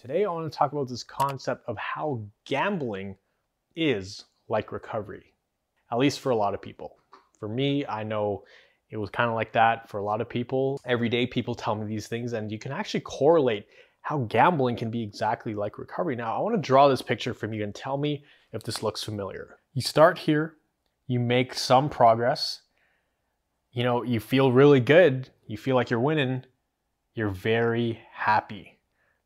Today, I want to talk about this concept of how gambling is like recovery, at least for a lot of people. For me, I know it was kind of like that for a lot of people. Every day, people tell me these things, and you can actually correlate how gambling can be exactly like recovery. Now, I want to draw this picture from you and tell me if this looks familiar. You start here, you make some progress, you know, you feel really good, you feel like you're winning, you're very happy,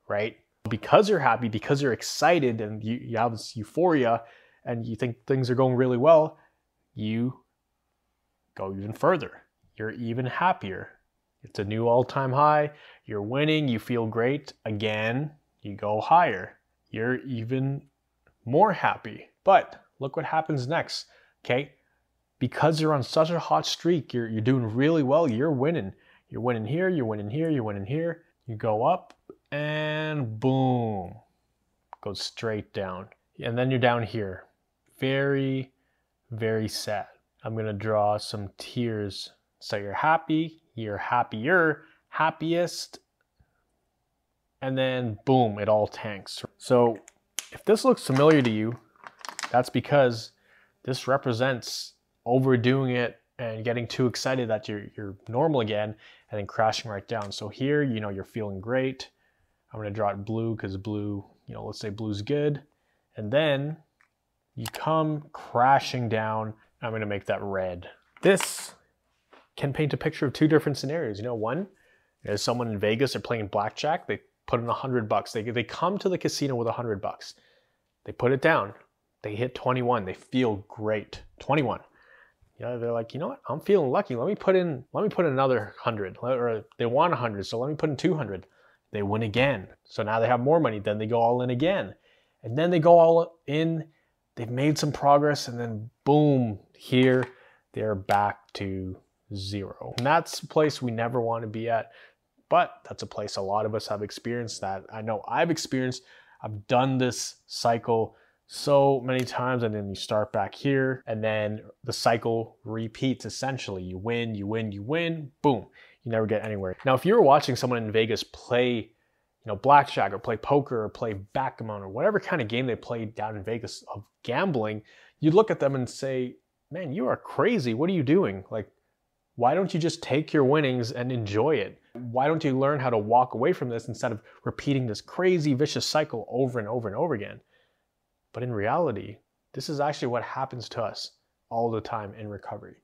right? Because you're happy, because you're excited and you, you have this euphoria and you think things are going really well, you go even further. You're even happier. It's a new all time high. You're winning. You feel great. Again, you go higher. You're even more happy. But look what happens next. Okay. Because you're on such a hot streak, you're, you're doing really well. You're winning. You're winning here. You're winning here. You're winning here. You go up and boom, goes straight down. And then you're down here. Very, very sad. I'm to draw some tears. So you're happy, you're happier, happiest, and then boom, it all tanks. So if this looks familiar to you, that's because this represents overdoing it and getting too excited that you're, you're normal again and then crashing right down. So here, you know, you're feeling great. I'm gonna draw it blue because blue, you know, let's say blue's good. And then you come crashing down. I'm gonna make that red. This can paint a picture of two different scenarios. You know, one is someone in Vegas, they're playing blackjack, they put in a hundred bucks. They, they come to the casino with a hundred bucks. They put it down. They hit 21. They feel great. 21. You know, they're like, you know what? I'm feeling lucky. Let me put in, let me put in another hundred. Or they want a hundred, so let me put in 200. They win again. So now they have more money. Then they go all in again. And then they go all in. They've made some progress, and then boom, here they're back to zero. And that's a place we never want to be at, but that's a place a lot of us have experienced that. I know I've experienced, I've done this cycle so many times, and then you start back here, and then the cycle repeats essentially. You win, you win, you win, boom, you never get anywhere. Now, if you were watching someone in Vegas play you know, blackjack or play poker or play backgammon or whatever kind of game they played down in Vegas of gambling, you'd look at them and say, man, you are crazy. What are you doing? Like, why don't you just take your winnings and enjoy it? Why don't you learn how to walk away from this instead of repeating this crazy vicious cycle over and over and over again? But in reality, this is actually what happens to us all the time in recovery.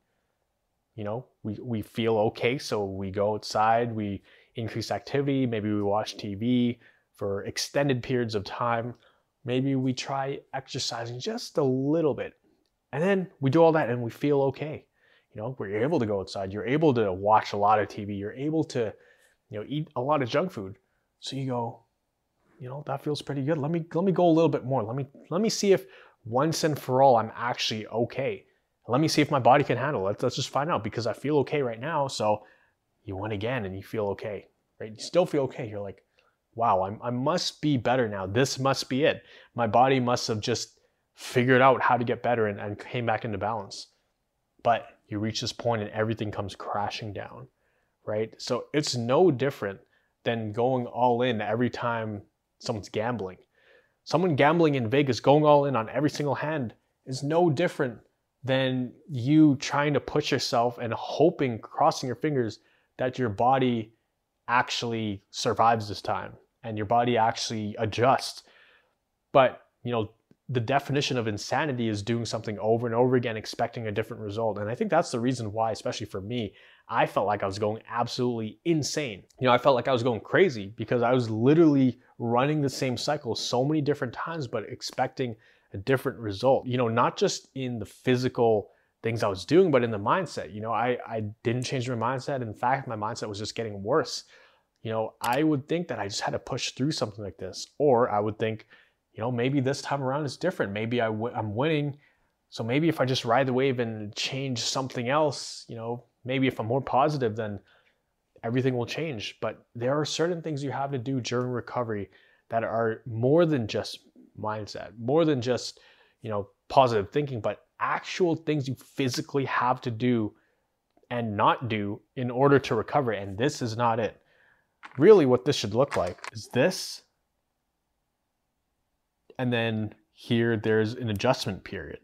You know, we, we feel okay, so we go outside, we increase activity, maybe we watch TV for extended periods of time, maybe we try exercising just a little bit. And then we do all that and we feel okay you know, you're able to go outside, you're able to watch a lot of TV, you're able to, you know, eat a lot of junk food. So you go, you know, that feels pretty good. Let me let me go a little bit more. Let me let me see if once and for all I'm actually okay. Let me see if my body can handle it. Let's, let's just find out because I feel okay right now. So you win again and you feel okay, right? You still feel okay. You're like, wow, I'm, I must be better now. This must be it. My body must have just figured out how to get better and, and came back into balance. But you reach this point and everything comes crashing down, right? So it's no different than going all in every time someone's gambling. Someone gambling in Vegas, going all in on every single hand, is no different than you trying to push yourself and hoping, crossing your fingers, that your body actually survives this time and your body actually adjusts. But, you know, the definition of insanity is doing something over and over again, expecting a different result. And I think that's the reason why, especially for me, I felt like I was going absolutely insane. You know, I felt like I was going crazy because I was literally running the same cycle so many different times, but expecting a different result. You know, not just in the physical things I was doing, but in the mindset. You know, I, I didn't change my mindset. In fact, my mindset was just getting worse. You know, I would think that I just had to push through something like this, or I would think, you know, maybe this time around is different. Maybe i w- I'm winning. So maybe if I just ride the wave and change something else, you know, maybe if I'm more positive, then everything will change. But there are certain things you have to do during recovery that are more than just mindset, more than just, you know, positive thinking, but actual things you physically have to do and not do in order to recover. And this is not it. Really, what this should look like is this And then here there's an adjustment period.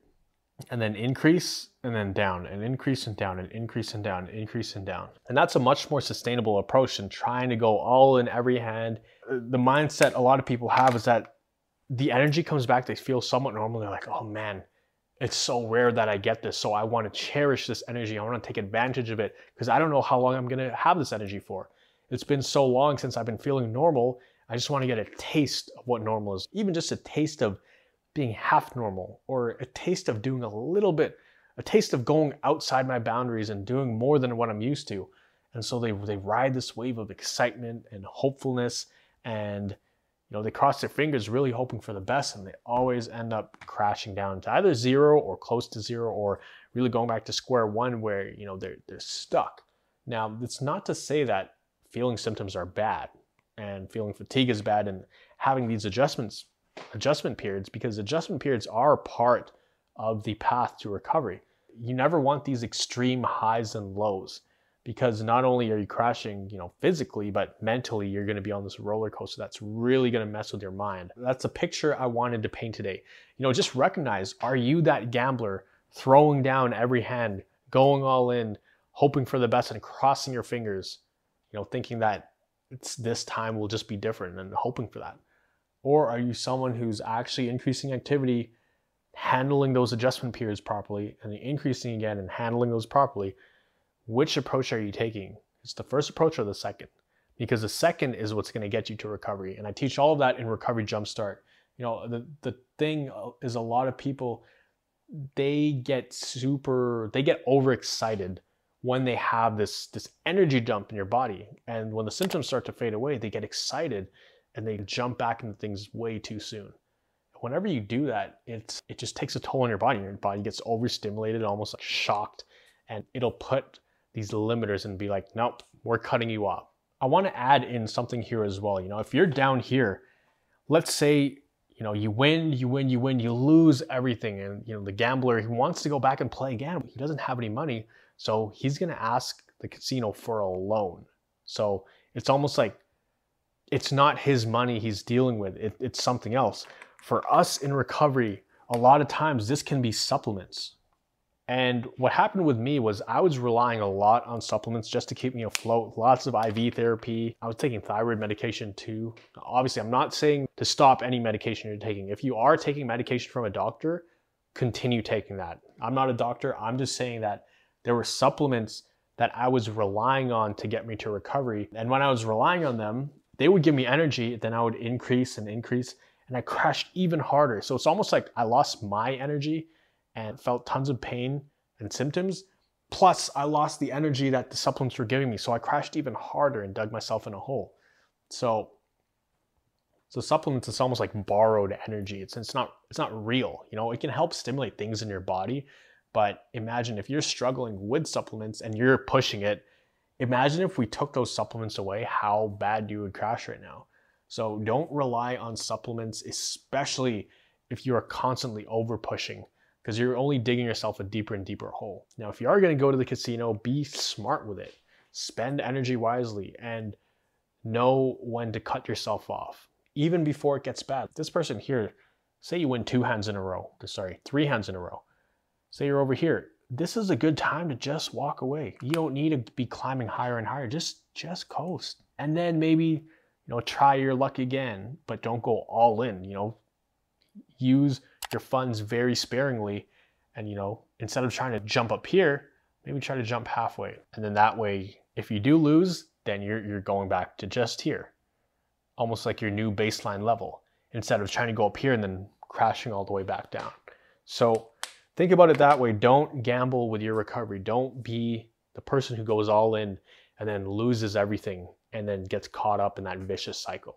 And then increase and then down and increase and down and increase and down and increase and down. And that's a much more sustainable approach than trying to go all in every hand. Uh, the mindset a lot of people have is that the energy comes back, they feel somewhat normal. They're like, oh man, it's so rare that I get this. So I want to cherish this energy. I want to take advantage of it because I don't know how long I'm going to have this energy for. It's been so long since I've been feeling normal. I just want to get a taste of what normal is, even just a taste of being half normal or a taste of doing a little bit, a taste of going outside my boundaries and doing more than what I'm used to. And so they, they ride this wave of excitement and hopefulness and you know, they cross their fingers really hoping for the best and they always end up crashing down to either zero or close to zero or really going back to square one where, you know, they're, they're stuck. Now, it's not to say that feeling symptoms are bad and feeling fatigue is bad and having these adjustments, adjustment periods, because adjustment periods are part of the path to recovery. You never want these extreme highs and lows because not only are you crashing, you know, physically, but mentally you're going to be on this roller coaster that's really going to mess with your mind. That's a picture I wanted to paint today. You know, just recognize, are you that gambler throwing down every hand, going all in, hoping for the best and crossing your fingers, you know, thinking that it's this time will just be different and hoping for that? Or are you someone who's actually increasing activity, handling those adjustment periods properly, and increasing again and handling those properly? Which approach are you taking? It's the first approach or the second? Because the second is what's going to get you to recovery. And I teach all of that in Recovery Jumpstart. You know, the, the thing uh, is a lot of people, they get super, they get overexcited when they have this, this energy dump in your body. And when the symptoms start to fade away, they get excited and they jump back into things way too soon. Whenever you do that, it's, it just takes a toll on your body. Your body gets overstimulated, almost like shocked, and it'll put these limiters and be like, nope, we're cutting you off. I want to add in something here as well. You know, if you're down here, let's say, you know, you win, you win, you win, you lose everything. And, you know, the gambler, he wants to go back and play again. He doesn't have any money. So he's going to ask the casino for a loan. So it's almost like it's not his money he's dealing with, it, it's something else. For us in recovery, a lot of times this can be supplements. And what happened with me was I was relying a lot on supplements just to keep me afloat. Lots of IV therapy. I was taking thyroid medication too. Obviously, I'm not saying to stop any medication you're taking. If you are taking medication from a doctor, continue taking that. I'm not a doctor. I'm just saying that there were supplements that I was relying on to get me to recovery. And when I was relying on them, they would give me energy, then I would increase and increase, and I crashed even harder. So it's almost like I lost my energy and felt tons of pain and symptoms. Plus, I lost the energy that the supplements were giving me. So I crashed even harder and dug myself in a hole. So, so supplements is almost like borrowed energy. It's, it's not it's not real. You know, it can help stimulate things in your body, but imagine if you're struggling with supplements and you're pushing it. Imagine if we took those supplements away, how bad you would crash right now. So don't rely on supplements, especially if you are constantly over pushing because you're only digging yourself a deeper and deeper hole. Now, if you are going to go to the casino, be smart with it. Spend energy wisely and know when to cut yourself off, even before it gets bad. This person here, say you win two hands in a row, sorry, three hands in a row. Say you're over here. This is a good time to just walk away. You don't need to be climbing higher and higher. Just just coast. And then maybe, you know, try your luck again, but don't go all in, you know. Use your funds very sparingly. And, you know, instead of trying to jump up here, maybe try to jump halfway. And then that way, if you do lose, then you're, you're going back to just here, almost like your new baseline level, instead of trying to go up here and then crashing all the way back down. So think about it that way. Don't gamble with your recovery. Don't be the person who goes all in and then loses everything and then gets caught up in that vicious cycle.